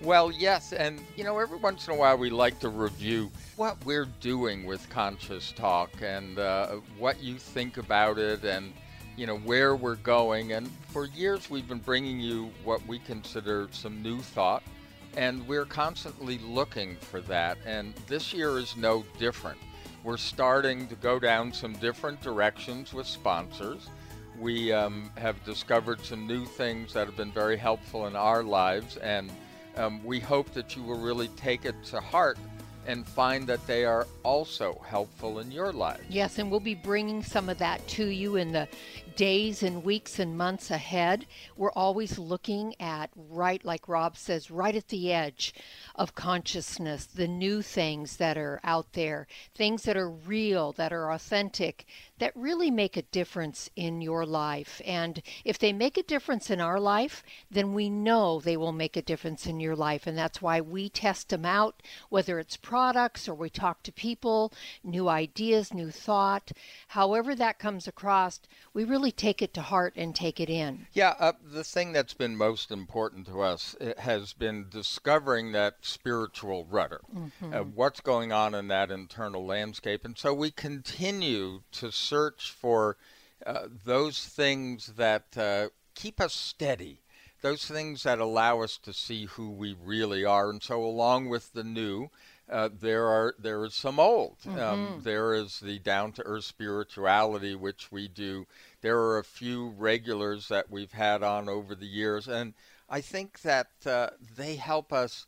Well, yes, and you know, every once in a while we like to review what we're doing with Conscious Talk and uh, what you think about it and you know where we're going. And for years we've been bringing you what we consider some new thought, and we're constantly looking for that. And this year is no different. We're starting to go down some different directions with sponsors. We um, have discovered some new things that have been very helpful in our lives and um, we hope that you will really take it to heart and find that they are also helpful in your life. Yes, and we'll be bringing some of that to you in the days and weeks and months ahead. We're always looking at right, like Rob says, right at the edge of consciousness, the new things that are out there, things that are real, that are authentic, that really make a difference in your life. And if they make a difference in our life, then we know they will make a difference in your life. And that's why we test them out, whether it's products or we talk to people, new ideas, new thought. However, that comes across, we really take it to heart and take it in. Yeah, uh, the thing that's been most important to us has been discovering that spiritual rudder, mm-hmm. uh, what's going on in that internal landscape. And so we continue to search for uh, those things that uh, keep us steady, those things that allow us to see who we really are. And so, along with the new, uh, there are there is some old. Um, mm-hmm. Um, there is the down to earth spirituality, which we do. There are a few regulars that we've had on over the years, and I think that uh, they help us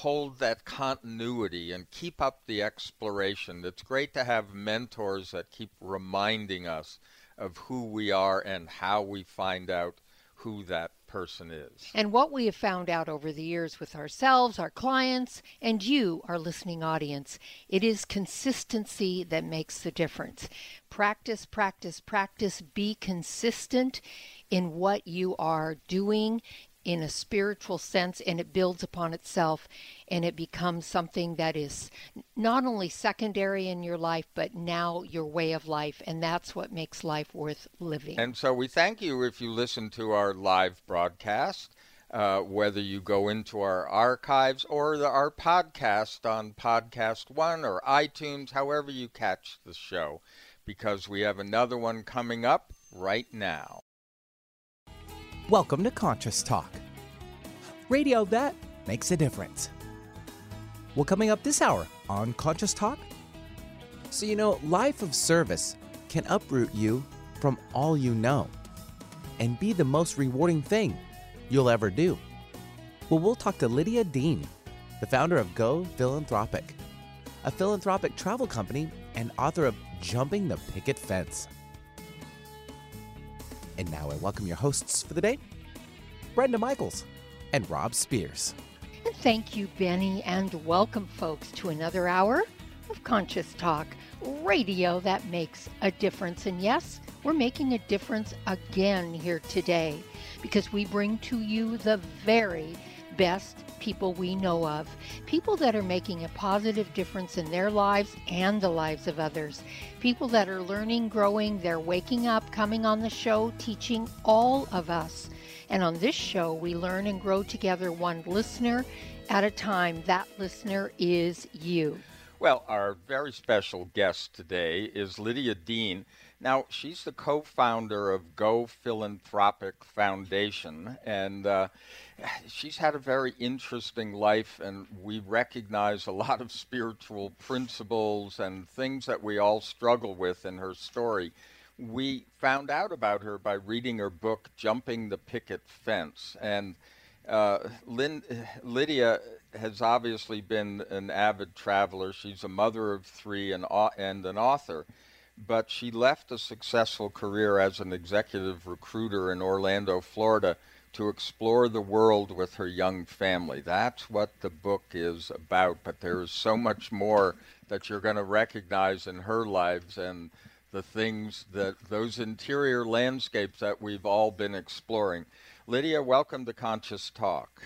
hold that continuity and keep up the exploration. It's great to have mentors that keep reminding us of who we are and how we find out who that person is. And what we have found out over the years with ourselves, our clients, and you, our listening audience, it is consistency that makes the difference. Practice, practice, practice. Be consistent in what you are doing in a spiritual sense and it builds upon itself and it becomes something that is not only secondary in your life but now your way of life and that's what makes life worth living. And so we thank you if you listen to our live broadcast. Uh, whether you go into our archives or the, our podcast on Podcast One or iTunes, however you catch the show, because we have another one coming up right now. Welcome to Conscious Talk, radio that makes a difference. Well, coming up this hour on Conscious Talk. So, you know, life of service can uproot you from all you know and be the most rewarding thing you'll ever do. Well, we'll talk to Lydia Dean, the founder of Go Philanthropic, a philanthropic travel company and author of Jumping the Picket Fence. And now I welcome your hosts for the day, Brenda Michaels and Rob Spears. And thank you, Benny, and welcome, folks, to another hour of Conscious Talk, radio that makes a difference. And yes, we're making a difference again here today because we bring to you the very best people we know of, people that are making a positive difference in their lives and the lives of others, people that are learning, growing, they're waking up, coming on the show, teaching all of us. And on this show, we learn and grow together one listener at a time. That listener is you. Well, our very special guest today is Lydia Dean. Now, she's the co founder of Go Philanthropic Foundation, and uh, she's had a very interesting life, and we recognize a lot of spiritual principles and things that we all struggle with in her story. We found out about her by reading her book, Jumping the Picket Fence. And uh, Lynn, Lydia has obviously been an avid traveler. She's a mother of three and, and an author but she left a successful career as an executive recruiter in Orlando, Florida, to explore the world with her young family. That's what the book is about, but there is so much more that you're going to recognize in her lives and the things that those interior landscapes that we've all been exploring. Lydia, welcome to Conscious Talk.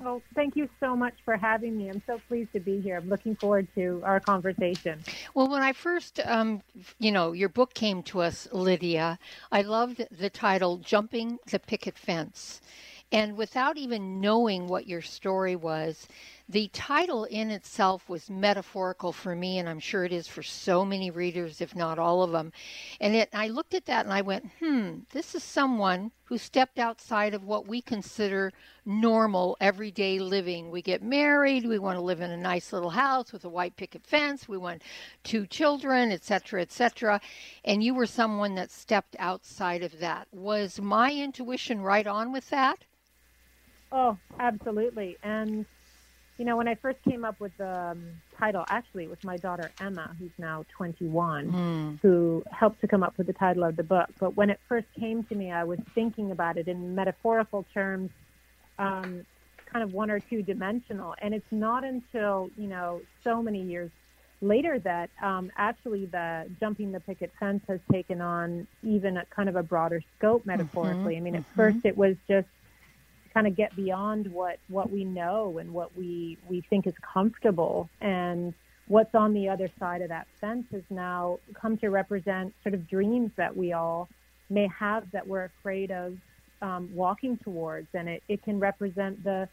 Well, thank you so much for having me. I'm so pleased to be here. I'm looking forward to our conversation. Well, when I first, um, you know, your book came to us, Lydia, I loved the title Jumping the Picket Fence. And without even knowing what your story was, the title in itself was metaphorical for me, and I'm sure it is for so many readers, if not all of them. And it, I looked at that and I went, hmm, this is someone who stepped outside of what we consider normal everyday living. We get married, we want to live in a nice little house with a white picket fence, we want two children, etc., etc. And you were someone that stepped outside of that. Was my intuition right on with that? Oh, absolutely. And you know, when I first came up with the um, title, actually, it was my daughter Emma, who's now 21, mm. who helped to come up with the title of the book. But when it first came to me, I was thinking about it in metaphorical terms, um, kind of one or two dimensional. And it's not until, you know, so many years later that um, actually the jumping the picket fence has taken on even a kind of a broader scope metaphorically. Mm-hmm, I mean, at mm-hmm. first it was just kind of get beyond what what we know and what we we think is comfortable. And what's on the other side of that fence has now come to represent sort of dreams that we all may have that we're afraid of um, walking towards. And it, it can represent the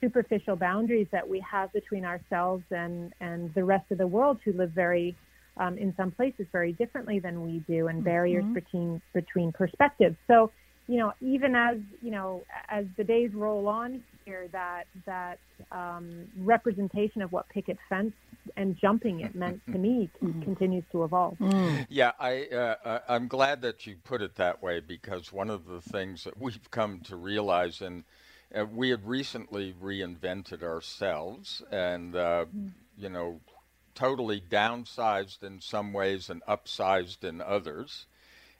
superficial boundaries that we have between ourselves and and the rest of the world who live very um, in some places very differently than we do and barriers mm-hmm. between between perspectives. So you know, even as you know, as the days roll on here, that that um, representation of what picket fence and jumping it meant to me mm-hmm. continues to evolve. Mm. Yeah, I uh, I'm glad that you put it that way because one of the things that we've come to realize and uh, we had recently reinvented ourselves and uh, mm. you know totally downsized in some ways and upsized in others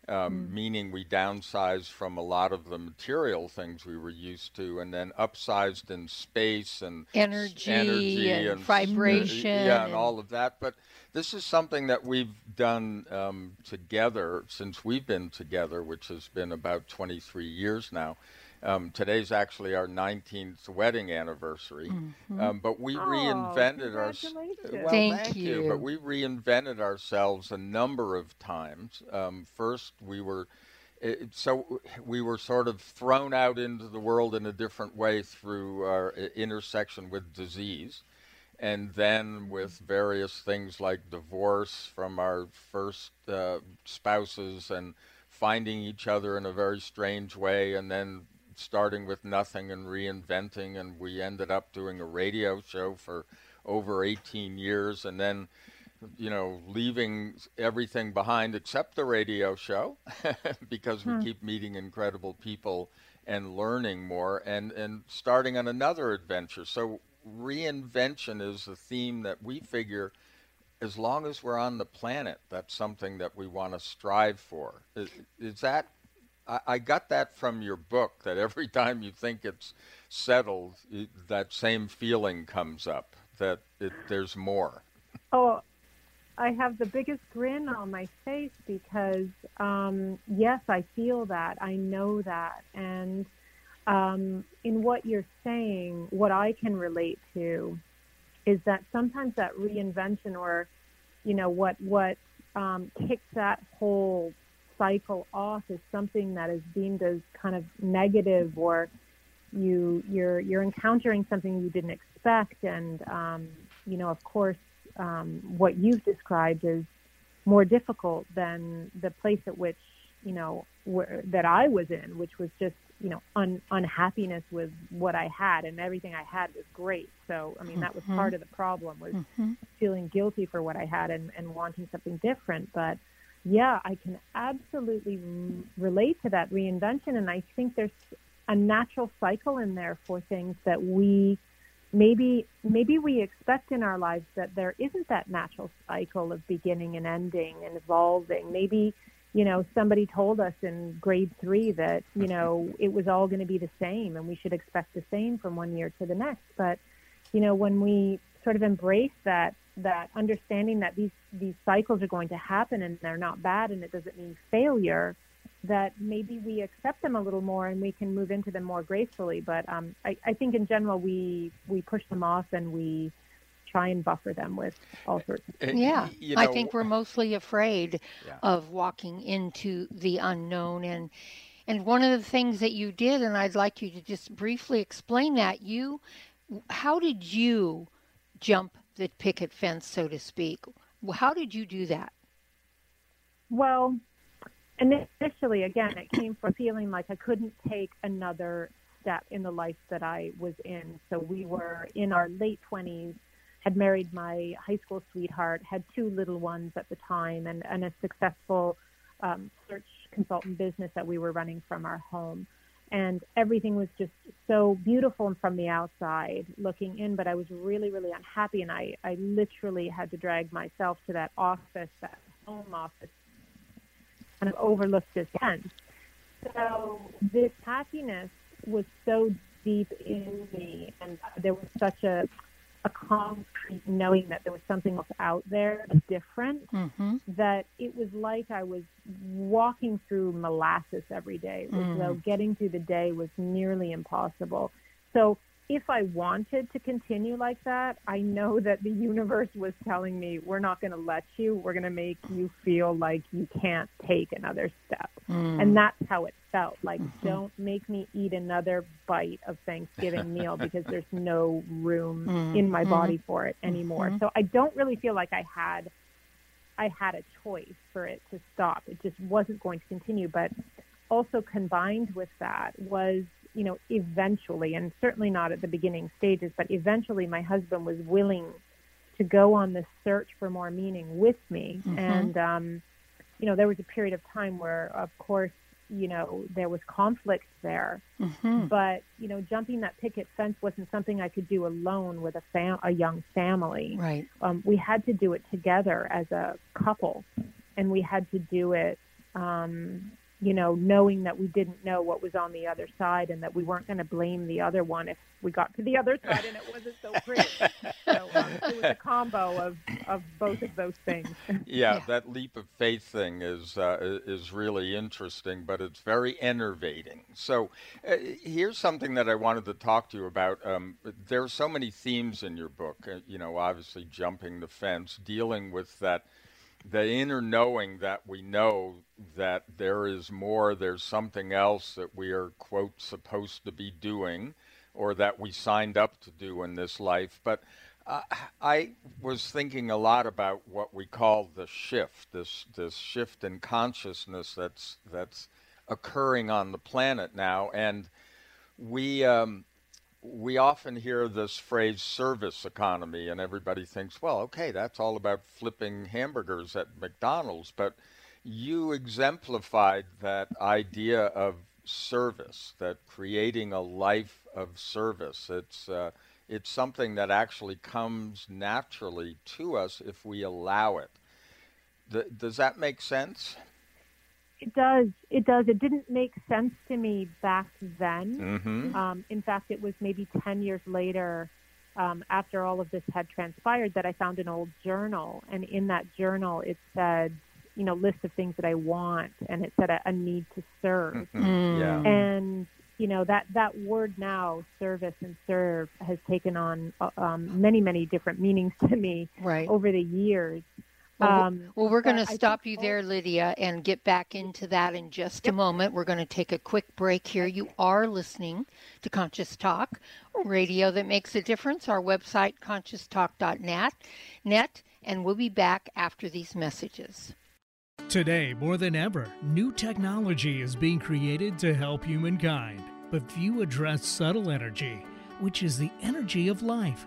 um, mm. meaning we downsized from a lot of the material things we were used to, and then upsized in space and energy, energy and, and, vibration, yeah, and, and, all of that. But this is something that we've done um, together since we've been together, which has been about 23 years now. Um, today's actually our 19th wedding anniversary, mm-hmm. um, but we oh, reinvented ourselves. Well, thank, thank you. you. But we reinvented ourselves a number of times. Um, first, we were it, so we were sort of thrown out into the world in a different way through our intersection with disease and then with various things like divorce from our first uh, spouses and finding each other in a very strange way and then starting with nothing and reinventing, and we ended up doing a radio show for over 18 years, and then you know, leaving everything behind except the radio show because we hmm. keep meeting incredible people and learning more and, and starting on another adventure. So, reinvention is a theme that we figure as long as we're on the planet, that's something that we want to strive for. Is, is that I, got that from your book that every time you think it's settled, it, that same feeling comes up that it, there's more. Oh, I have the biggest grin on my face because, um, yes, I feel that. I know that. And um, in what you're saying, what I can relate to is that sometimes that reinvention or, you know, what, what um, kicks that whole cycle off is something that is deemed as kind of negative or you you're you're encountering something you didn't expect and um, you know of course um, what you've described is more difficult than the place at which you know where, that I was in which was just you know un, unhappiness with what I had and everything I had was great so I mean that was mm-hmm. part of the problem was mm-hmm. feeling guilty for what I had and, and wanting something different but yeah, I can absolutely relate to that reinvention. And I think there's a natural cycle in there for things that we maybe maybe we expect in our lives that there isn't that natural cycle of beginning and ending and evolving. Maybe you know, somebody told us in grade three that, you know, it was all going to be the same and we should expect the same from one year to the next. But, you know, when we sort of embrace that, that understanding that these, these cycles are going to happen and they're not bad and it doesn't mean failure, that maybe we accept them a little more and we can move into them more gracefully. But um, I, I think in general, we, we push them off and we, try and buffer them with all sorts of things. Yeah. You know, I think we're mostly afraid yeah. of walking into the unknown and and one of the things that you did and I'd like you to just briefly explain that you how did you jump the picket fence so to speak? How did you do that? Well, initially again it came from feeling like I couldn't take another step in the life that I was in. So we were in our late 20s had married my high school sweetheart, had two little ones at the time, and, and a successful um, search consultant business that we were running from our home. And everything was just so beautiful from the outside looking in, but I was really, really unhappy. And I, I literally had to drag myself to that office, that home office, kind of overlooked this fence. So this happiness was so deep in me, and there was such a a concrete knowing that there was something else out there different mm-hmm. that it was like I was walking through molasses every day. It was mm. though getting through the day was nearly impossible. So if I wanted to continue like that, I know that the universe was telling me, we're not going to let you. We're going to make you feel like you can't take another step. Mm. And that's how it felt. Like, mm-hmm. don't make me eat another bite of Thanksgiving meal because there's no room mm-hmm. in my body mm-hmm. for it anymore. Mm-hmm. So I don't really feel like I had I had a choice for it to stop. It just wasn't going to continue. But also combined with that was you know, eventually, and certainly not at the beginning stages, but eventually my husband was willing to go on this search for more meaning with me. Mm-hmm. And, um, you know, there was a period of time where, of course, you know, there was conflict there. Mm-hmm. But, you know, jumping that picket fence wasn't something I could do alone with a, fam- a young family. Right. Um, we had to do it together as a couple, and we had to do it um, you know, knowing that we didn't know what was on the other side and that we weren't going to blame the other one if we got to the other side and it wasn't so pretty. so um, it was a combo of, of both of those things. Yeah, yeah. that leap of faith thing is uh, is really interesting, but it's very enervating. So uh, here's something that I wanted to talk to you about. Um, there are so many themes in your book. Uh, you know, obviously jumping the fence, dealing with that the inner knowing that we know that there is more, there's something else that we are, quote, supposed to be doing or that we signed up to do in this life. But uh, I was thinking a lot about what we call the shift, this, this shift in consciousness that's, that's occurring on the planet now. And we, um, we often hear this phrase service economy, and everybody thinks, well, okay, that's all about flipping hamburgers at McDonald's. But you exemplified that idea of service, that creating a life of service. It's, uh, it's something that actually comes naturally to us if we allow it. Th- does that make sense? It does. It does. It didn't make sense to me back then. Mm-hmm. Um, in fact, it was maybe 10 years later, um, after all of this had transpired, that I found an old journal. And in that journal, it said, you know, list of things that I want. And it said a, a need to serve. Mm-hmm. Mm. Yeah. And, you know, that, that word now, service and serve, has taken on uh, um, many, many different meanings to me right. over the years. Well, um, well we're going to stop you there, Lydia, and get back into that in just yep. a moment. We're going to take a quick break here. You are listening to Conscious Talk, radio that makes a difference. Our website, conscioustalk.net, net, and we'll be back after these messages. Today, more than ever, new technology is being created to help humankind, but few address subtle energy, which is the energy of life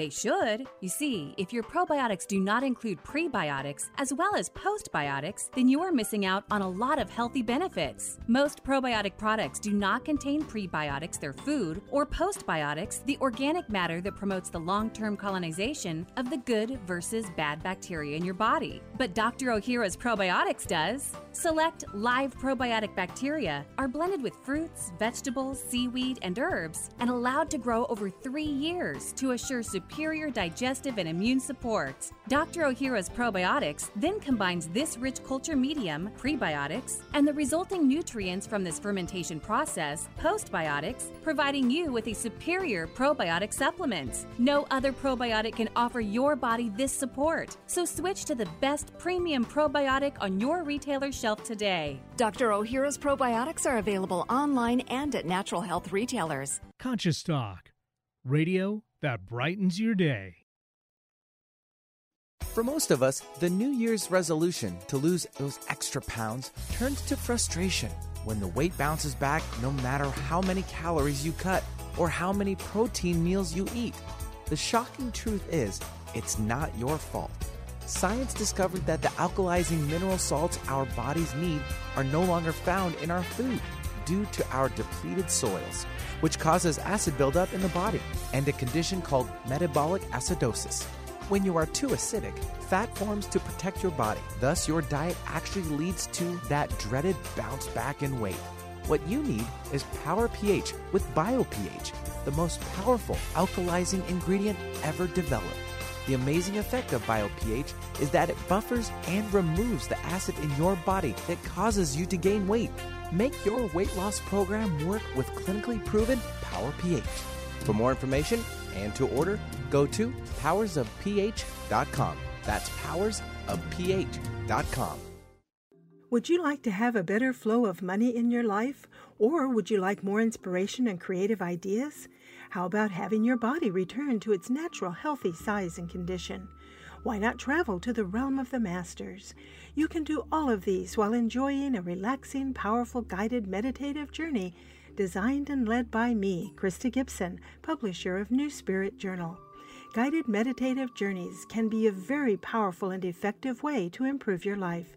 They should. You see, if your probiotics do not include prebiotics as well as postbiotics, then you are missing out on a lot of healthy benefits. Most probiotic products do not contain prebiotics, their food, or postbiotics, the organic matter that promotes the long term colonization of the good versus bad bacteria in your body. But Dr. Ohhira's probiotics does. Select live probiotic bacteria are blended with fruits, vegetables, seaweed, and herbs and allowed to grow over three years to assure superior digestive and immune support. Dr. Ohhira's probiotics then combines this rich culture medium, prebiotics, and the resulting nutrients from this fermentation process, postbiotics, providing you with a superior probiotic supplement. No other probiotic can offer your body this support, so switch to the best premium probiotic on your retailer shelf today. Dr. Ohhira's probiotics are available online and at natural health retailers. Conscious Talk, radio that brightens your day. For most of us, the New Year's resolution to lose those extra pounds turns to frustration when the weight bounces back no matter how many calories you cut or how many protein meals you eat. The shocking truth is, it's not your fault. Science discovered that the alkalizing mineral salts our bodies need are no longer found in our food due to our depleted soils, which causes acid buildup in the body and a condition called metabolic acidosis. When you are too acidic, fat forms to protect your body. Thus, your diet actually leads to that dreaded bounce back in weight. What you need is Power pH with BioPH, the most powerful alkalizing ingredient ever developed. The amazing effect of BioPH is that it buffers and removes the acid in your body that causes you to gain weight. Make your weight loss program work with clinically proven Power pH. For more information and to order, go to powersofph.com. That's powersofph.com. Would you like to have a better flow of money in your life? Or would you like more inspiration and creative ideas? How about having your body return to its natural healthy size and condition? Why not travel to the realm of the masters? You can do all of these while enjoying a relaxing, powerful, guided meditative journey designed and led by me, Krista Gibson, publisher of New Spirit Journal. Guided meditative journeys can be a very powerful and effective way to improve your life.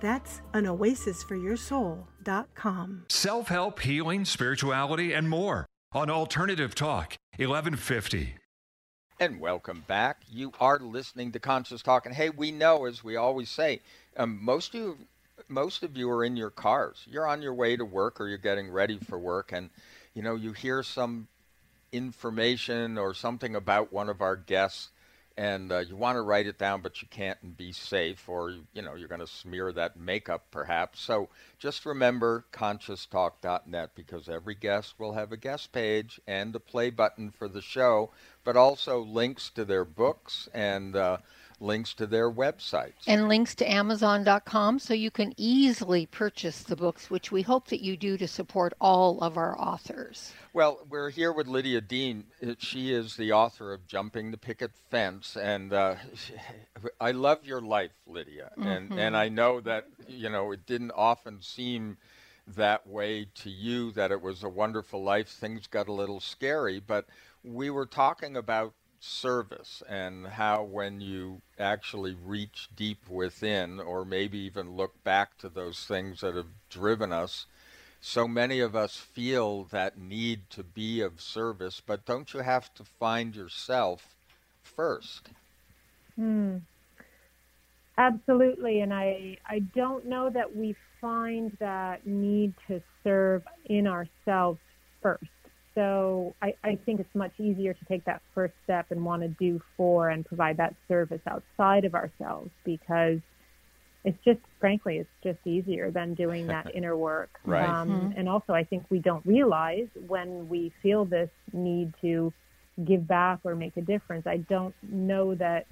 That's anoasisforyoursoul.com. Self help, healing, spirituality, and more on Alternative Talk, 1150. And welcome back. You are listening to Conscious Talk. And hey, we know, as we always say, um, most of you, most of you are in your cars. You're on your way to work or you're getting ready for work, and you know you hear some information or something about one of our guests and uh, you want to write it down, but you can't and be safe, or you know you're going to smear that makeup perhaps. So just remember conscioustalk.net because every guest will have a guest page and a play button for the show, but also links to their books and. Uh, links to their websites. And links to Amazon.com so you can easily purchase the books, which we hope that you do to support all of our authors. Well, we're here with Lydia Dean. She is the author of Jumping the Picket Fence. And uh, I love your life, Lydia. Mm-hmm. And, and I know that, you know, it didn't often seem that way to you, that it was a wonderful life. Things got a little scary. But we were talking about service and how when you actually reach deep within or maybe even look back to those things that have driven us so many of us feel that need to be of service, but don't you have to find yourself first? Hmm. Absolutely, and I I don't know that we find that need to serve in ourselves first. So I, I think it's much easier to take that first step and want to do for and provide that service outside of ourselves because it's just frankly it's just easier than doing that inner work. Right. Um, Mm-hmm. and also i think we don't realize when we feel this need to give back or make a difference i don't know that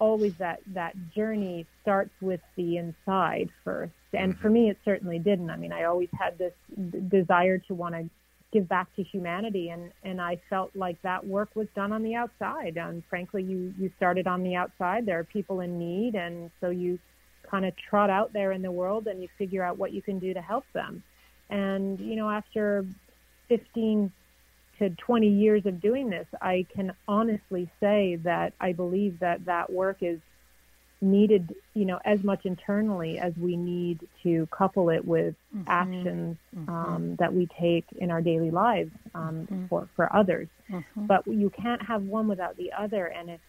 always that that journey starts with the inside first. And for me it certainly didn't. I mean i always had this d- desire to want to give back to humanity. And and i felt like that work was done on the outside. And frankly you you started on the outside. There are people in need. And so you kind of trot out there in the world and you figure out what you can do to help them. And you know after 15 to 20 years of doing this i can honestly say that i believe that that work is needed, you know, as much internally as we need to couple it with Mhm. actions Mhm. um, that we take in our daily lives um, Mhm. for for others. Mhm. But you can't have one without the other, and if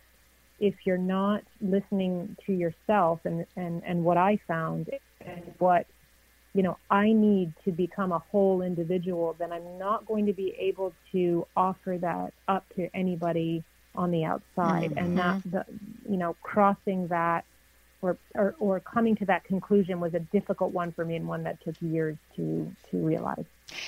if you're not listening to yourself and and and what I found and what you know I need to become a whole individual, then I'm not going to be able to offer that up to anybody on the outside, and mm-hmm. that the you know crossing that or, or or coming to that conclusion was a difficult one for me and one that took years to to realize.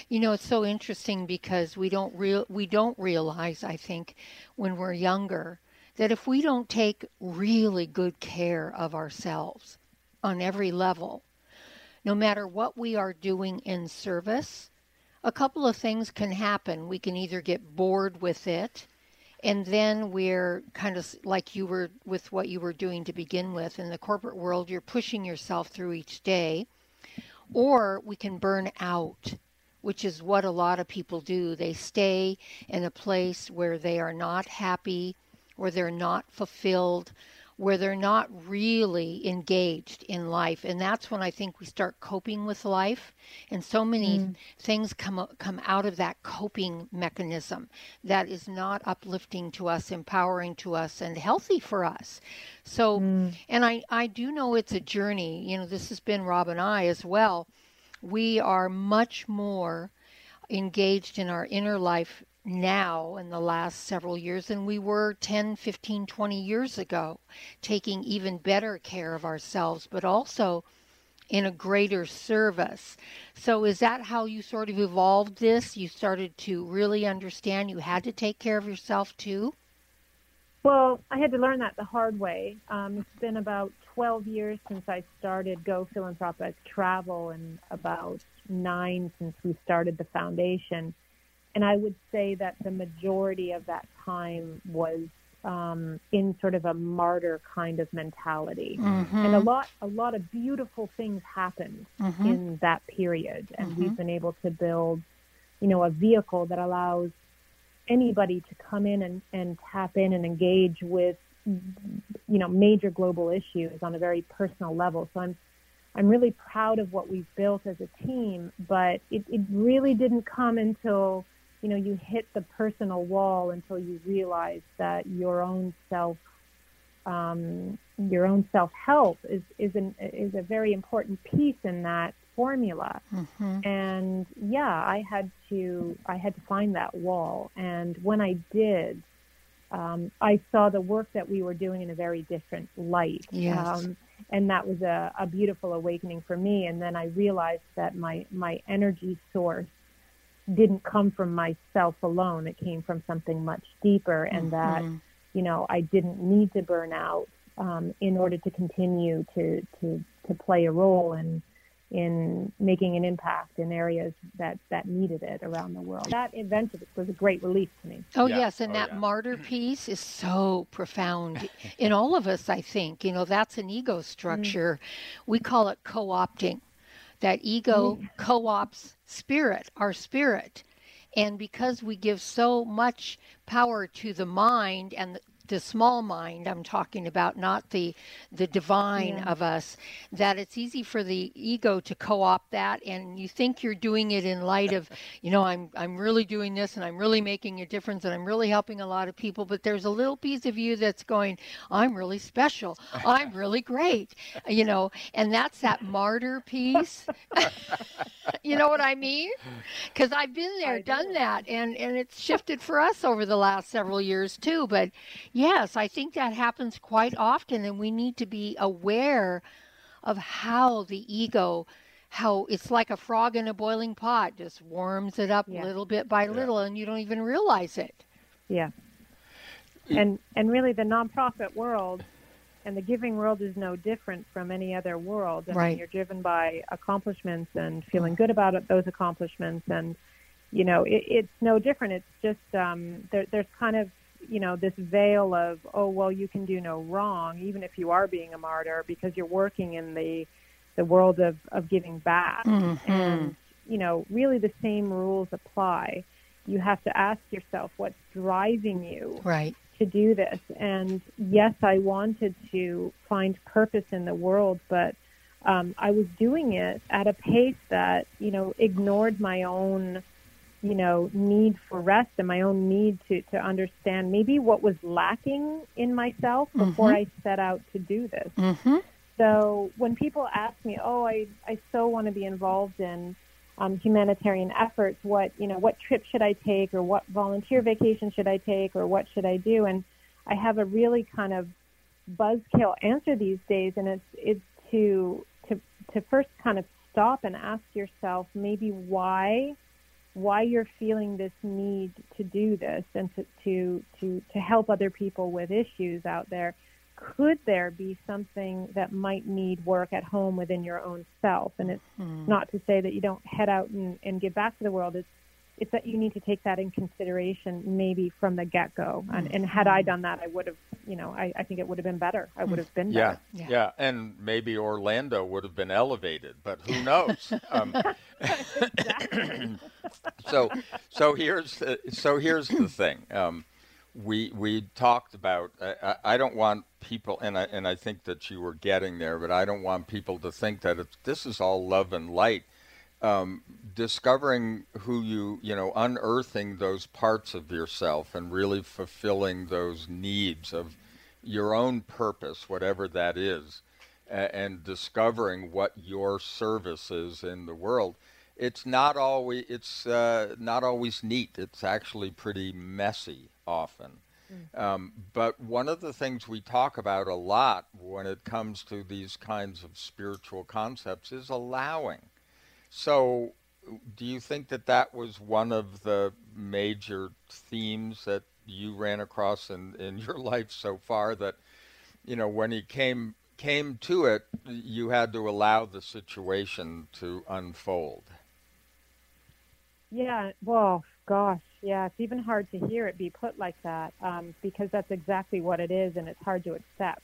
You know, it's so interesting because we don't real we don't realize, I think, when we're younger, that if we don't take really good care of ourselves on every level, no matter what we are doing in service, a couple of things can happen. We can either get bored with it, and then we're kind of like you were with what you were doing to begin with in the corporate world, you're pushing yourself through each day, or we can burn out which is what a lot of people do. They stay in a place where they are not happy, where they're not fulfilled, where they're not really engaged in life. And that's when I think we start coping with life. And so many hmm. things come come out of that coping mechanism that is not uplifting to us, empowering to us, and healthy for us. So, hmm. and I, I do know it's a journey. You know, this has been Rob and I as well we are much more engaged in our inner life now in the last several years than we were 10, 15, 20 years ago, taking even better care of ourselves, but also in a greater service. So, is that how you sort of evolved this? You started to really understand you had to take care of yourself too? Well, I had to learn that the hard way. Um, it's been about 12 years since I started Go Philanthropic Travel and about nine since we started the foundation. And I would say that the majority of that time was um, in sort of a martyr kind of mentality. And a lot, a lot of beautiful things happened Mhm. in that period. And we've been able to build, you know, a vehicle that allows anybody to come in and, and tap in and engage with you know major global issues on a very personal level so i'm i'm really proud of what we've built as a team but it, it really didn't come until you know you hit the personal wall until you realize that your own self um, your own self help is is an is a very important piece in that formula Mm-hmm. and yeah i had to i had to find that wall and when i did um, i saw the work that we were doing in a very different light Yes. um, and that was a, a beautiful awakening for me and then i realized that my my energy source didn't come from myself alone it came from something much deeper and that Mhm. you know i didn't need to burn out um, in order to continue to to to play a role in in making an impact in areas that that needed it around the world. That event was a great relief to me. Oh Yeah. yes, and Oh, that yeah. martyr piece is so profound in all of us. I think you know that's an ego structure. We call it co-opting. That ego co-ops spirit, our spirit, and because we give so much power to the mind and the, small mind I'm talking about, not the the divine Yeah. of us, that it's easy for the ego to co-opt that and you think you're doing it in light of, you know, I'm I'm really doing this and I'm really making a difference and I'm really helping a lot of people, but there's a little piece of you that's going, I'm really special. I'm really great. You know, and that's that martyr piece. you know what I mean? Because I've been there, I done do. that, and and it's shifted for us over the last several years too. But yes, I think that happens quite often, and we need to be aware of how the ego. How it's like a frog in a boiling pot, just warms it up Yeah. little bit by little, and you don't even realize it. Yeah. And and really the nonprofit world and the giving world is no different from any other world. I mean, Right. you're driven by accomplishments and feeling good about it, those accomplishments and you know, it, it's no different. It's just um there, there's kind of you know this veil of oh well you can do no wrong even if you are being a martyr because you're working in the the world of of giving back Mm-hmm. and you know really the same rules apply you have to ask yourself what's driving you Right. to do this. And yes, I wanted to find purpose in the world, but um, I was doing it at a pace that, you know, ignored my own, you know, need for rest and my own need to, to understand maybe what was lacking in myself before I set out to do this. Mm-hmm. So when people ask me, "Oh, I I so want to be involved in um, humanitarian efforts. What you know, what trip should I take, or what volunteer vacation should I take, or what should I do?" And I have a really kind of buzzkill answer these days, and it's it's to to to first kind of stop and ask yourself maybe why why you're feeling this need to do this and to to to, to help other people with issues out there could there be something that might need work at home within your own self? And it's hmm. not to say that you don't head out and, and give back to the world. It's it's that you need to take that in consideration maybe from the get go. And, and had I done that, I would have, you know, I, I think it would have been better. I would have been Yeah, better. Yeah. yeah, and maybe Orlando would have been elevated, but who knows? um, so, so here's the, so here's the thing. Um, we we talked about. I, I I don't want people, and I and I think that you were getting there, but I don't want people to think that it's, this is all love and light. Um, discovering who you, you know, unearthing those parts of yourself and really fulfilling those needs of your own purpose, whatever that is, and discovering what your service is in the world. It's not always it's uh, not always neat. It's actually pretty messy often. Um, but one of the things we talk about a lot when it comes to these kinds of spiritual concepts is allowing. So, do you think that that was one of the major themes that you ran across in, in your life so far? That you know, when he came came to it, you had to allow the situation to unfold. Yeah, well, gosh, yeah, it's even hard to hear it be put like that um, because that's exactly what it is, and it's hard to accept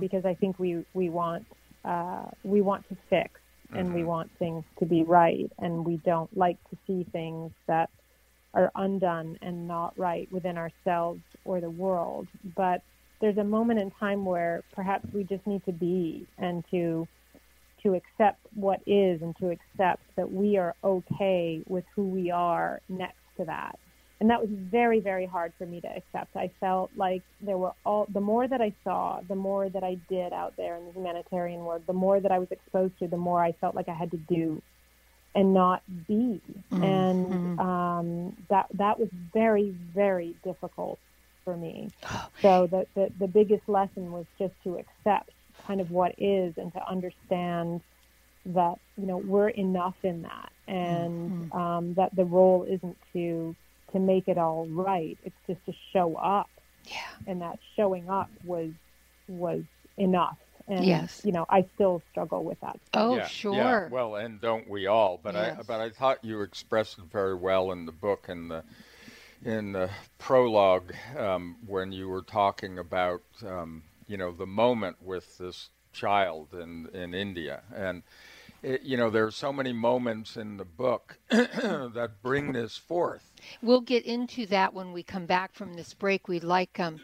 because I think we we want uh, we want to fix and we mm-hmm. want things to be right, and we don't like to see things that are undone and not right within ourselves or the world. But there's a moment in time where perhaps we just need to be and to to accept what is and to accept that we are okay with who we are next to that. And that was very, very hard for me to accept. I felt like there were all, the more that I saw, the more that I did out there in the humanitarian world, the more that I was exposed to, the more I felt like I had to do and not be. And um, that, that was very, very difficult for me. So the, the, the biggest lesson was just to accept kind of what is and to understand that you know we're enough in that and um, that the role isn't to to make it all right it's just to show up Yeah. and that showing up was was enough and Yes. you know i still struggle with that Oh, yeah, sure. Yeah. Well, and don't we all? But I but I thought you expressed it very well in the book and the in the prologue um, when you were talking about um, you know the moment with this child in in India and it, you know, there are so many moments in the book that bring this forth. We'll get into that when we come back from this break. We'd like um,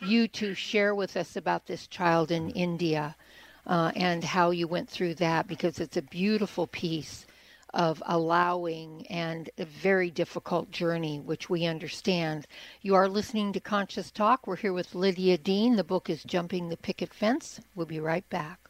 you to share with us about this child in India uh, and how you went through that because it's a beautiful piece of allowing and a very difficult journey, which we understand. You are listening to Conscious Talk. We're here with Lydia Dean. The book is Jumping the Picket Fence. We'll be right back.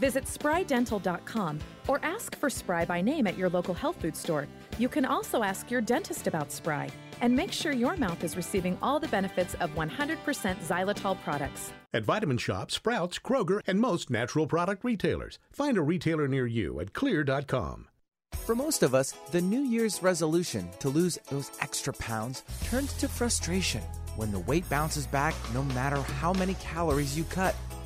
Visit sprydental.com or ask for Spry by name at your local health food store. You can also ask your dentist about Spry and make sure your mouth is receiving all the benefits of 100% xylitol products. At Vitamin Shoppe, Sprouts, Kroger, and most natural product retailers. Find a retailer near you at xlear.com. For most of us, the New Year's resolution to lose those extra pounds turns to frustration when the weight bounces back no matter how many calories you cut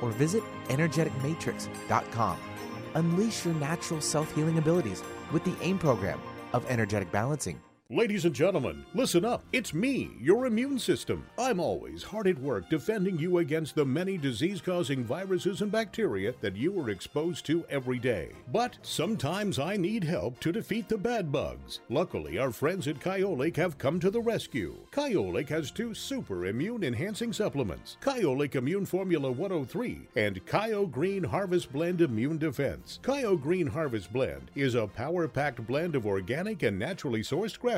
or visit energeticmatrix.com. Unleash your natural self healing abilities with the AIM program of energetic balancing. Ladies and gentlemen, listen up. It's me, your immune system. I'm always hard at work defending you against the many disease causing viruses and bacteria that you are exposed to every day. But sometimes I need help to defeat the bad bugs. Luckily, our friends at Kyolic have come to the rescue. Kyolic has two super immune enhancing supplements Kyolic Immune Formula 103 and Kyo Green Harvest Blend Immune Defense. Kyo Green Harvest Blend is a power packed blend of organic and naturally sourced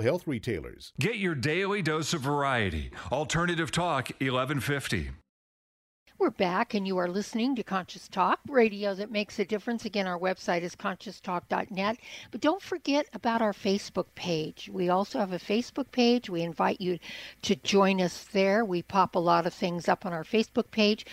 health retailers. Get your daily dose of variety. Alternative Talk 1150. We're back, and you are listening to Conscious Talk, radio that makes a difference. Again, our website is conscioustalk.net. But don't forget about our Facebook page. We also have a Facebook page. We invite you to join us there. We pop a lot of things up on our Facebook page.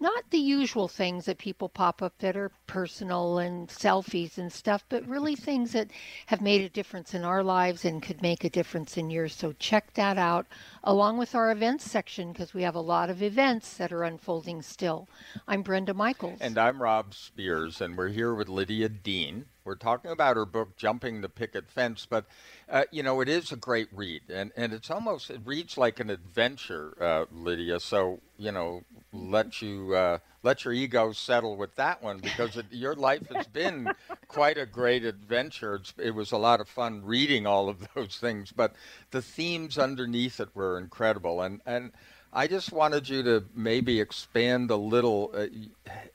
Not the usual things that people pop up that are personal and selfies and stuff, but really things that have made a difference in our lives and could make a difference in yours. So check that out along with our events section because we have a lot of events that are unfolding still. I'm Brenda Michaels. And I'm Rob Spears, and we're here with Lydia Dean. We're talking about her book, Jumping the Picket Fence, but uh, you know it is a great read, and and it's almost it reads like an adventure, uh, Lydia. So you know, let you uh, let your ego settle with that one because it, your life has been quite a great adventure. It's, it was a lot of fun reading all of those things, but the themes underneath it were incredible, and and. I just wanted you to maybe expand a little. Uh,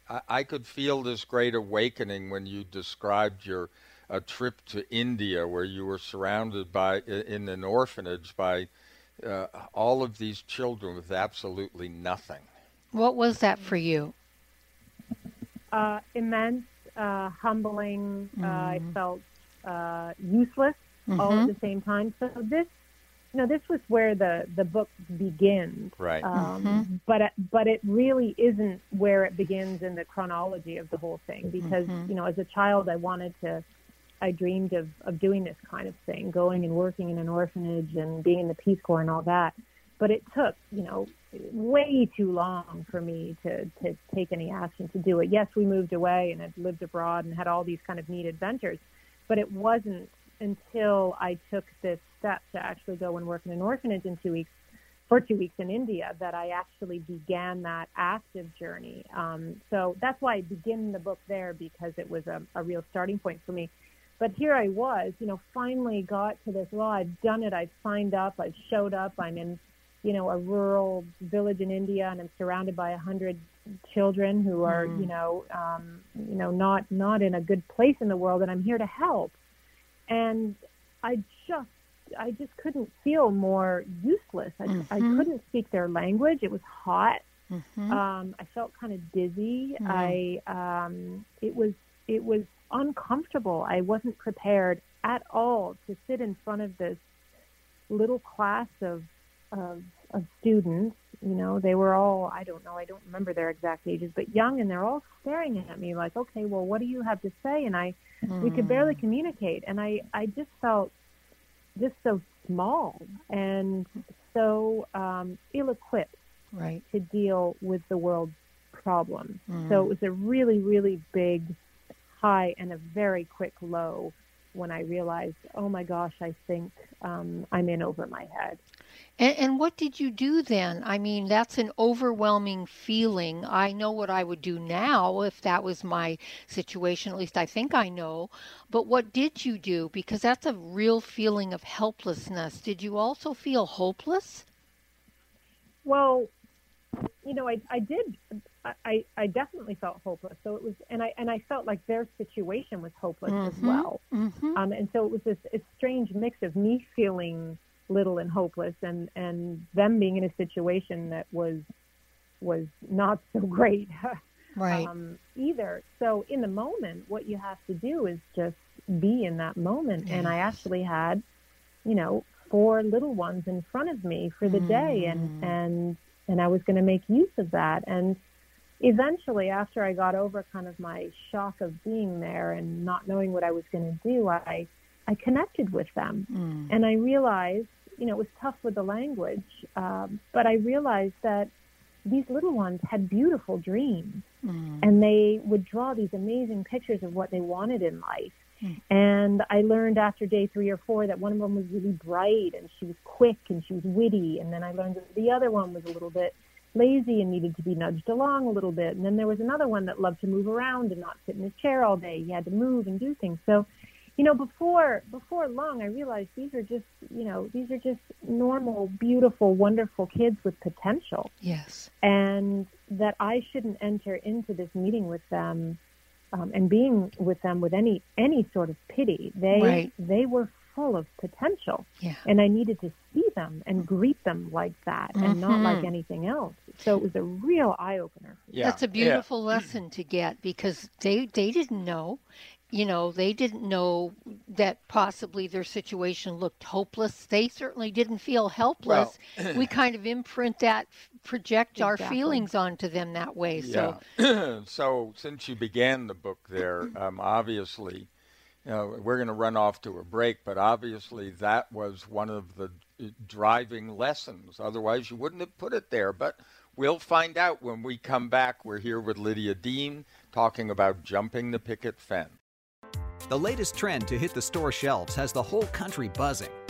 I, I, could feel this great awakening when you described your a trip to India, where you were surrounded by in an orphanage by uh, all of these children with absolutely nothing. What was that for you? Uh, immense, uh, humbling. Mm. I felt uh, useless mm-hmm. all at the same time. So this you know, this was where the the book begins. Right. Um, mm-hmm. But but it really isn't where it begins in the chronology of the whole thing because mm-hmm. you know, as a child, I wanted to. I dreamed of, of doing this kind of thing, going and working in an orphanage and being in the Peace Corps and all that. But it took, you know, way too long for me to, to take any action to do it. Yes, we moved away and had lived abroad and had all these kind of neat adventures, but it wasn't until I took this step to actually go and work in an orphanage in two weeks, for two weeks in India, that I actually began that active journey. Um, so that's why I begin the book there because it was a, a real starting point for me. But here I was, you know, finally got to this. Well, I've done it. I've signed up. I've showed up. I'm in, you know, a rural village in India, and I'm surrounded by a hundred children who are, mm. you know, um, you know, not not in a good place in the world, and I'm here to help and I just I just couldn't feel more useless. I, mm-hmm. I couldn't speak their language. It was hot. Mm-hmm. Um, I felt kind of dizzy. Mm-hmm. I um, it was it was uncomfortable. I wasn't prepared at all to sit in front of this little class of of, of students. You know, they were all I don't know. I don't remember their exact ages, but young, and they're all staring at me like, "Okay, well, what do you have to say?" And I Mm. We could barely hmm. communicate, and I I just felt just so small and so um, ill-equipped right. to deal with the world's problems. Mm. So it was a really really big high and a very quick low when I realized, oh my gosh, I think um, I'm in over my head. And, and, what did you do then? I mean, that's an overwhelming feeling. I know what I would do now if that was my situation. At least I think I know. But what did you do? Because that's a real feeling of helplessness. Did you also feel hopeless? Well, you know, I, I did. I, I definitely felt hopeless. So it was, and I and I felt like their situation was hopeless mm-hmm, as well. Mm-hmm. Um, and so it was this, this strange mix of me feeling little and hopeless and and them being in a situation that was was not so great right um, either so in the moment what you have to do is just be in that moment yes. and i actually had you know four little ones in front of me for the mm. day and mm. and and i was going to make use of that and eventually after i got over kind of my shock of being there and not knowing what i was going to do i I connected with them. Mm. And I realized, you know, it was tough with the language, um, but I realized that these little ones had beautiful dreams mm. and they would draw these amazing pictures of what they wanted in life. Mm. And I learned after day three or four that one of them was really bright and she was quick and she was witty. And then I learned that the other one was a little bit lazy and needed to be nudged along a little bit. And then there was another one that loved to move around and not sit in his chair all day. He had to move and do things. So you know, before before long, I realized these are just, you know, these are just normal, beautiful, wonderful kids with potential. Yes. And that I shouldn't enter into this meeting with them um, and being with them with any any sort of pity. They right. they were full of potential, yeah. and I needed to see them and greet them like that, mm-hmm. and not like mm-hmm. anything else. So it was a real eye opener. Yeah. That's a beautiful yeah. lesson to get because they they didn't know you know, they didn't know that possibly their situation looked hopeless. They certainly didn't feel helpless. Well, we kind of imprint that, project our feelings onto them that way. So, Yeah. so since you began the book there, um, obviously, we're going to run off to a break, but obviously that was one of the uh, driving lessons. Otherwise, you wouldn't have put it there. But we'll find out when we come back. We're here with Lydia Dean talking about jumping the picket fence. The latest trend to hit the store shelves has the whole country buzzing.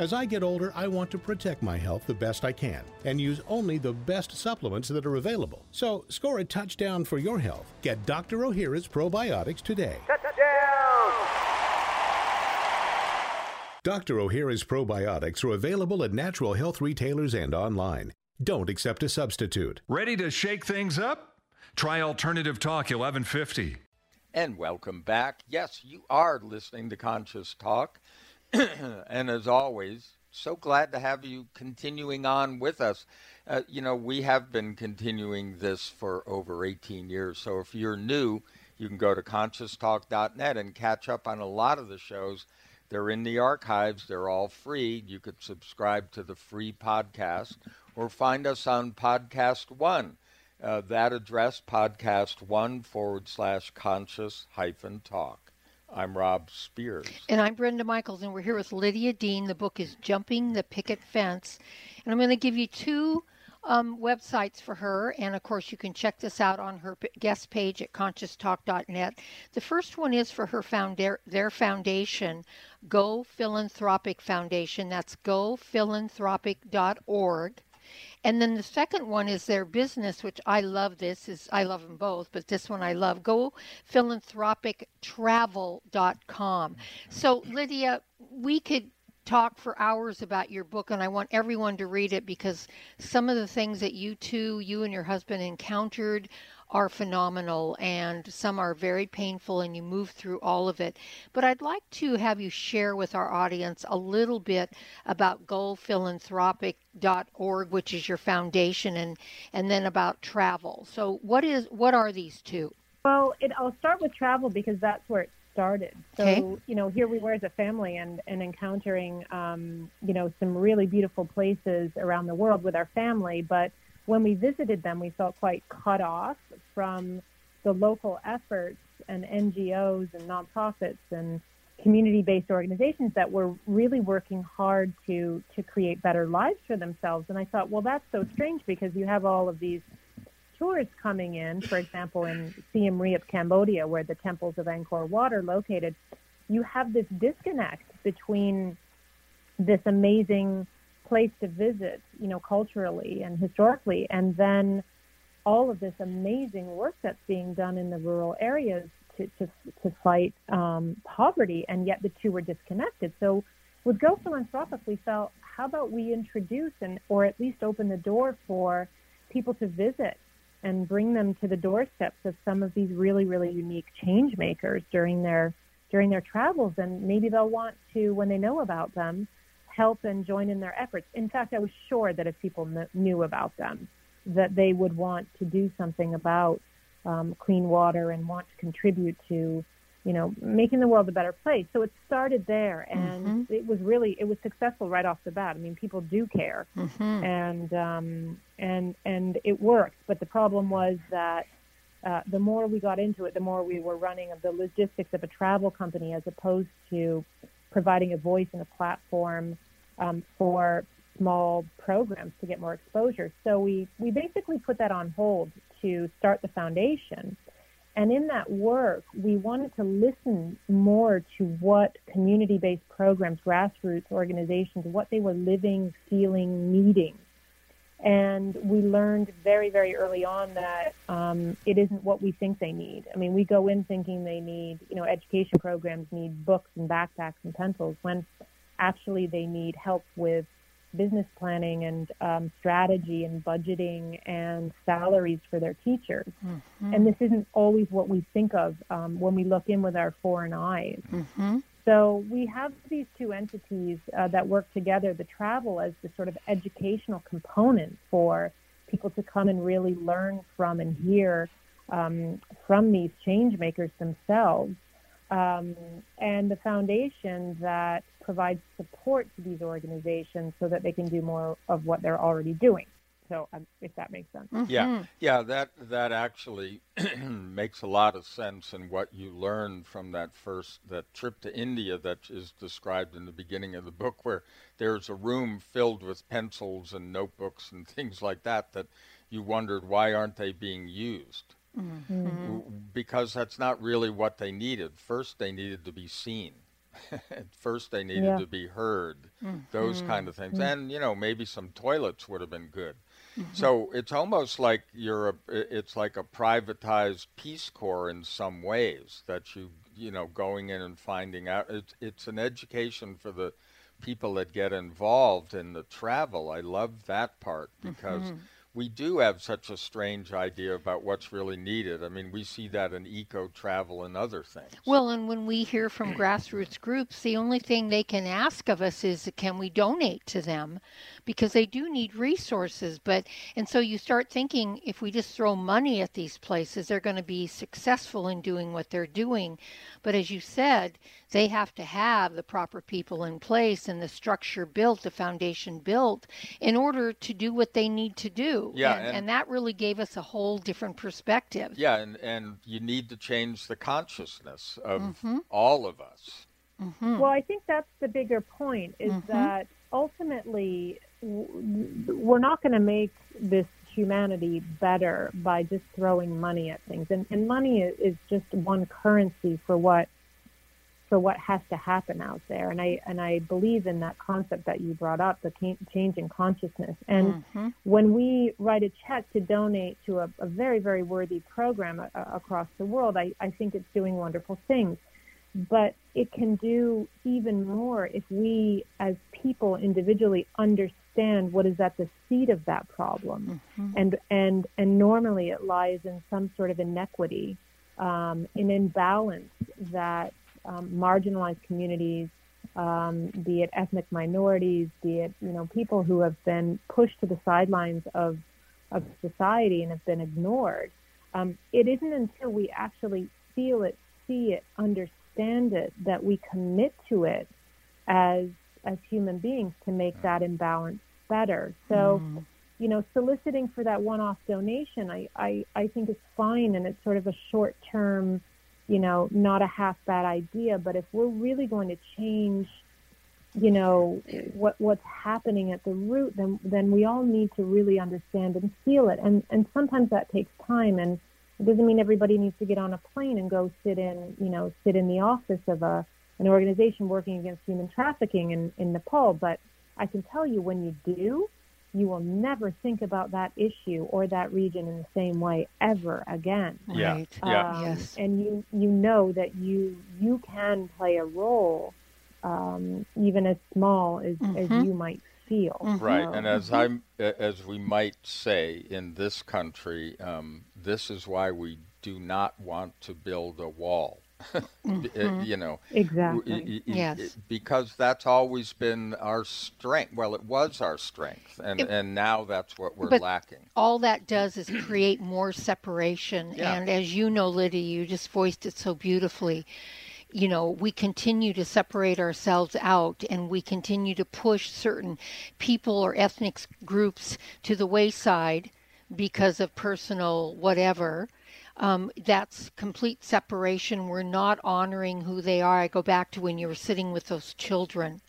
As I get older, I want to protect my health the best I can and use only the best supplements that are available. So, score a touchdown for your health. Get Dr. Ohhira's probiotics today. Touchdown! Dr. Ohhira's probiotics are available at natural health retailers and online. Don't accept a substitute. Ready to shake things up? Try Alternative Talk 1150. And welcome back. Yes, you are listening to Conscious Talk. and as always, so glad to have you continuing on with us. Uh, you know, we have been continuing this for over 18 years. So if you're new, you can go to conscioustalk.net and catch up on a lot of the shows. They're in the archives, they're all free. You could subscribe to the free podcast or find us on Podcast One. Uh, that address, podcast one forward slash conscious hyphen talk. I'm Rob Spears. And I'm Brenda Michaels, and we're here with Lydia Dean. The book is Jumping the Picket Fence. And I'm going to give you two um, websites for her. And of course, you can check this out on her guest page at conscioustalk.net. The first one is for her founder, their foundation, Go Philanthropic Foundation. That's gophilanthropic.org. And then the second one is their business, which I love this is I love them both, but this one I love. Go philanthropictravel.com. So Lydia, we could talk for hours about your book and I want everyone to read it because some of the things that you two, you and your husband encountered are phenomenal and some are very painful and you move through all of it. But I'd like to have you share with our audience a little bit about gophilanthropic.org, which is your foundation, and, and then about travel. So what is what are these two? Well, it, I'll start with travel because that's where it started. So, Okay. you know, here we were as a family and, and encountering, um, you know, some really beautiful places around the world with our family. But when we visited them, we felt quite cut off from the local efforts and NGOs and nonprofits and community-based organizations that were really working hard to to create better lives for themselves. And I thought, well, that's so strange because you have all of these tourists coming in, for example, in Siem Reap, Cambodia, where the temples of Angkor Wat are located, you have this disconnect between this amazing place to visit, you know, culturally and historically, and then all of this amazing work that's being done in the rural areas to, to, to fight um, poverty, and yet the two were disconnected. So with Go Philanthropic, we felt, how about we introduce and or at least open the door for people to visit and bring them to the doorsteps of some of these really, really unique change makers during their during their travels, and maybe they'll want to, when they know about them, help and join in their efforts. In fact, I was sure that if people kn- knew about them, that they would want to do something about um, clean water and want to contribute to, you know, making the world a better place. So it started there, and Mm-hmm. it was really it was successful right off the bat. I mean, people do care, Mhm. and um, and and it worked. But the problem was that uh, the more we got into it, the more we were running of the logistics of a travel company as opposed to providing a voice and a platform um, for small programs to get more exposure. So we, we basically put that on hold to start the foundation. And in that work, we wanted to listen more to what community based programs, grassroots organizations, what they were living, feeling, needing. And we learned very, very early on that um, it isn't what we think they need. I mean, we go in thinking they need, you know, education programs need books and backpacks and pencils when actually they need help with business planning and um, strategy and budgeting and salaries for their teachers. Mm-hmm. And this isn't always what we think of um, when we look in with our foreign eyes. Mm-hmm. So we have these two entities uh, that work together, the travel as the sort of educational component for people to come and really learn from and hear um, from these change makers themselves. Um, and the foundation that provides support to these organizations so that they can do more of what they're already doing. So, um, if that makes sense. Yeah, yeah, that that actually makes a lot of sense in what you learned from that first that trip to India that is described in the beginning of the book, where there's a room filled with pencils and notebooks and things like that that you wondered why aren't they being used? Mm-hmm. Because that's not really what they needed. First, they needed to be seen. At first, they needed Yeah. to be heard. Those Mhm. kind of things, Mhm. and you know, maybe some toilets would have been good. Mhm. So it's almost like you're a, it's like a privatized Peace Corps in some ways that you you know going in and finding out. It's it's an education for the people that get involved in the travel. I love that part because Mhm. we do have such a strange idea about what's really needed. I mean, we see that in eco travel and other things. Well, and when we hear from grassroots groups, the only thing they can ask of us is can we donate to them because they do need resources. But, and so you start thinking if we just throw money at these places, they're going to be successful in doing what they're doing. But as you said, they have to have the proper people in place and the structure built, the foundation built in order to do what they need to do. Yeah, and, and- and that really gave us a whole different perspective. Yeah, and, and you need to change the consciousness of Mhm. all of us. Mm-hmm. Well, I think that's the bigger point is Mhm. that ultimately w- w- we're not going to make this humanity better by just throwing money at things. And, and money is just one currency for what for what has to happen out there. And I and I believe in that concept that you brought up, the change in consciousness. And Mhm. when we write a check to donate to a, a very, very worthy program uh, across the world, I, I think it's doing wonderful things. But it can do even more if we, as people individually, understand what is at the seat of that problem. And, and, and normally it lies in some sort of inequity, um, an imbalance that um, marginalized communities um, be it ethnic minorities, be it you know people who have been pushed to the sidelines of of society and have been ignored. Um, it isn't until we actually feel it, see it, understand it that we commit to it as as human beings to make that imbalance better. So. Mm. You know, soliciting for that one-off donation, I, I, I think is fine, and it's sort of a short-term, you know, not a half bad idea. But if we're really going to change you know what what's happening at the root then then we all need to really understand and feel it and and sometimes that takes time and it doesn't mean everybody needs to get on a plane and go sit in you know sit in the office of a an organization working against human trafficking in in Nepal but I can tell you when you do you will never think about that issue or that region in the same way ever again. Right. Yeah. Um, Yes. And you you know that you you can play a role, um, even as small as, as Mhm. you might feel. Right, and as I as we might say in this country, um, this is why we do not want to build a wall. B- uh, You know, Exactly. w- y- y- Yes. because that's always been our strength. Well, it was our strength, and It- and now that's what we're But lacking. all that does is create more separation. Yeah. And as you know, Lydia, you just voiced it so beautifully. You know, we continue to separate ourselves out and we continue to push certain people or ethnic groups to the wayside because of personal whatever. Um, that's complete separation. We're not honoring who they are. I go back to when you were sitting with those children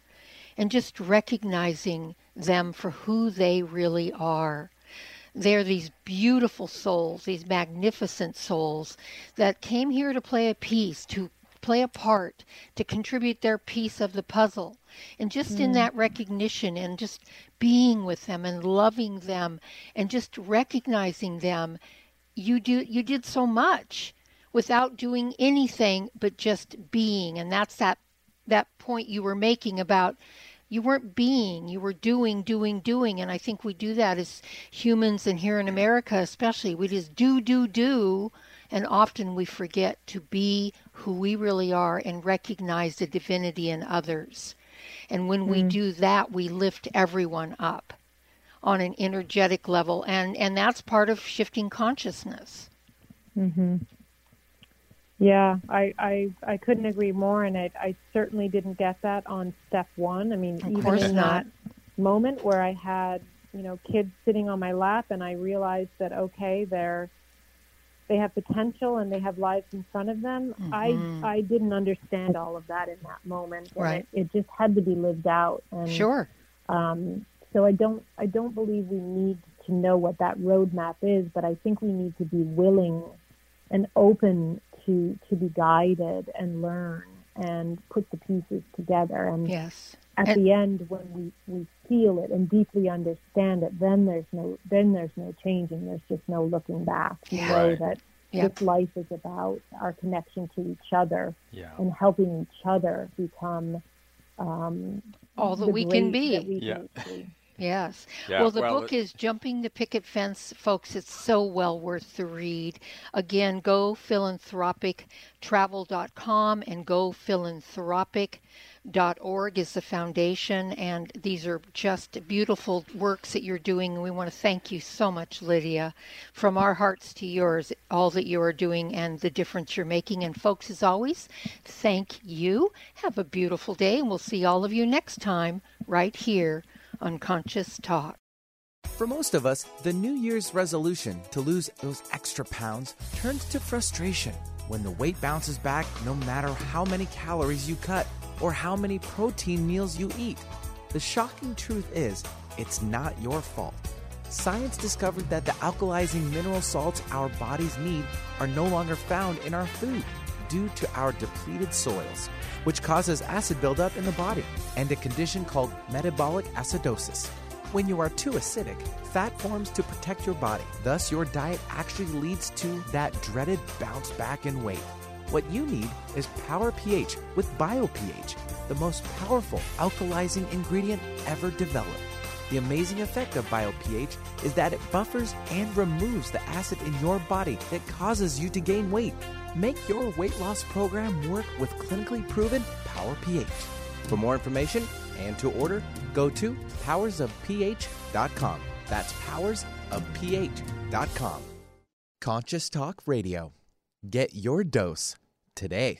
and just recognizing them for who they really are. They're these beautiful souls, these magnificent souls that came here to play a piece, to play a part, to contribute their piece of the puzzle. And just in that recognition and just being with them and loving them and just recognizing them, you do you did so much without doing anything but just being. And that's that that point you were making about you weren't being, you were doing, doing, doing. And I think we do that as humans, and here in America especially. We just do, do, do. And often we forget to be who we really are and recognize the divinity in others. And when we mm. do that, we lift everyone up on an energetic level. And, and that's part of shifting consciousness. hmm Yeah, I, I I couldn't agree more, and I I certainly didn't get that on step one. I mean, Of even in not. that moment where I had you know kids sitting on my lap, and I realized that okay, they're they have potential and they have lives in front of them. Mhm. I I didn't understand all of that in that moment. Right. It, it just had to be lived out. And Sure. um, so I don't I don't believe we need to know what that roadmap is, but I think we need to be willing and open to to be guided and learn and put the pieces together. And Yes. at And- the end, when we, we feel it and deeply understand it, then there's no then there's no changing. There's just no looking back. We Yeah. know Right. that Yep. this life is about our connection to each other Yeah. and helping each other become um, All that we can great be. that we Yeah. can be. Yes. Yeah, well, the well, book it- is Jumping the Picket Fence, folks. It's so well worth the read. Again, go philanthropictravel.com and go philanthropic.org is the foundation. And these are just beautiful works that you're doing. And we want to thank you so much, Lydia, from our hearts to yours, all that you are doing and the difference you're making. And, folks, as always, thank you. Have a beautiful day, and we'll see all of you next time right here Unconscious Talk. For most of us, the New Year's resolution to lose those extra pounds turns to frustration when the weight bounces back no matter how many calories you cut or how many protein meals you eat. The shocking truth is, it's not your fault. Science discovered that the alkalizing mineral salts our bodies need are no longer found in our food due to our depleted soils, which causes acid buildup in the body and a condition called metabolic acidosis. When you are too acidic, fat forms to protect your body. Thus, your diet actually leads to that dreaded bounce back in weight. What you need is Power pH with BioPH, the most powerful alkalizing ingredient ever developed. The amazing effect of BioPH is that it buffers and removes the acid in your body that causes you to gain weight. Make your weight loss program work with clinically proven Power pH. For more information and to order, go to powersofph.com. That's powersofph.com. Conscious Talk Radio. Get your dose today.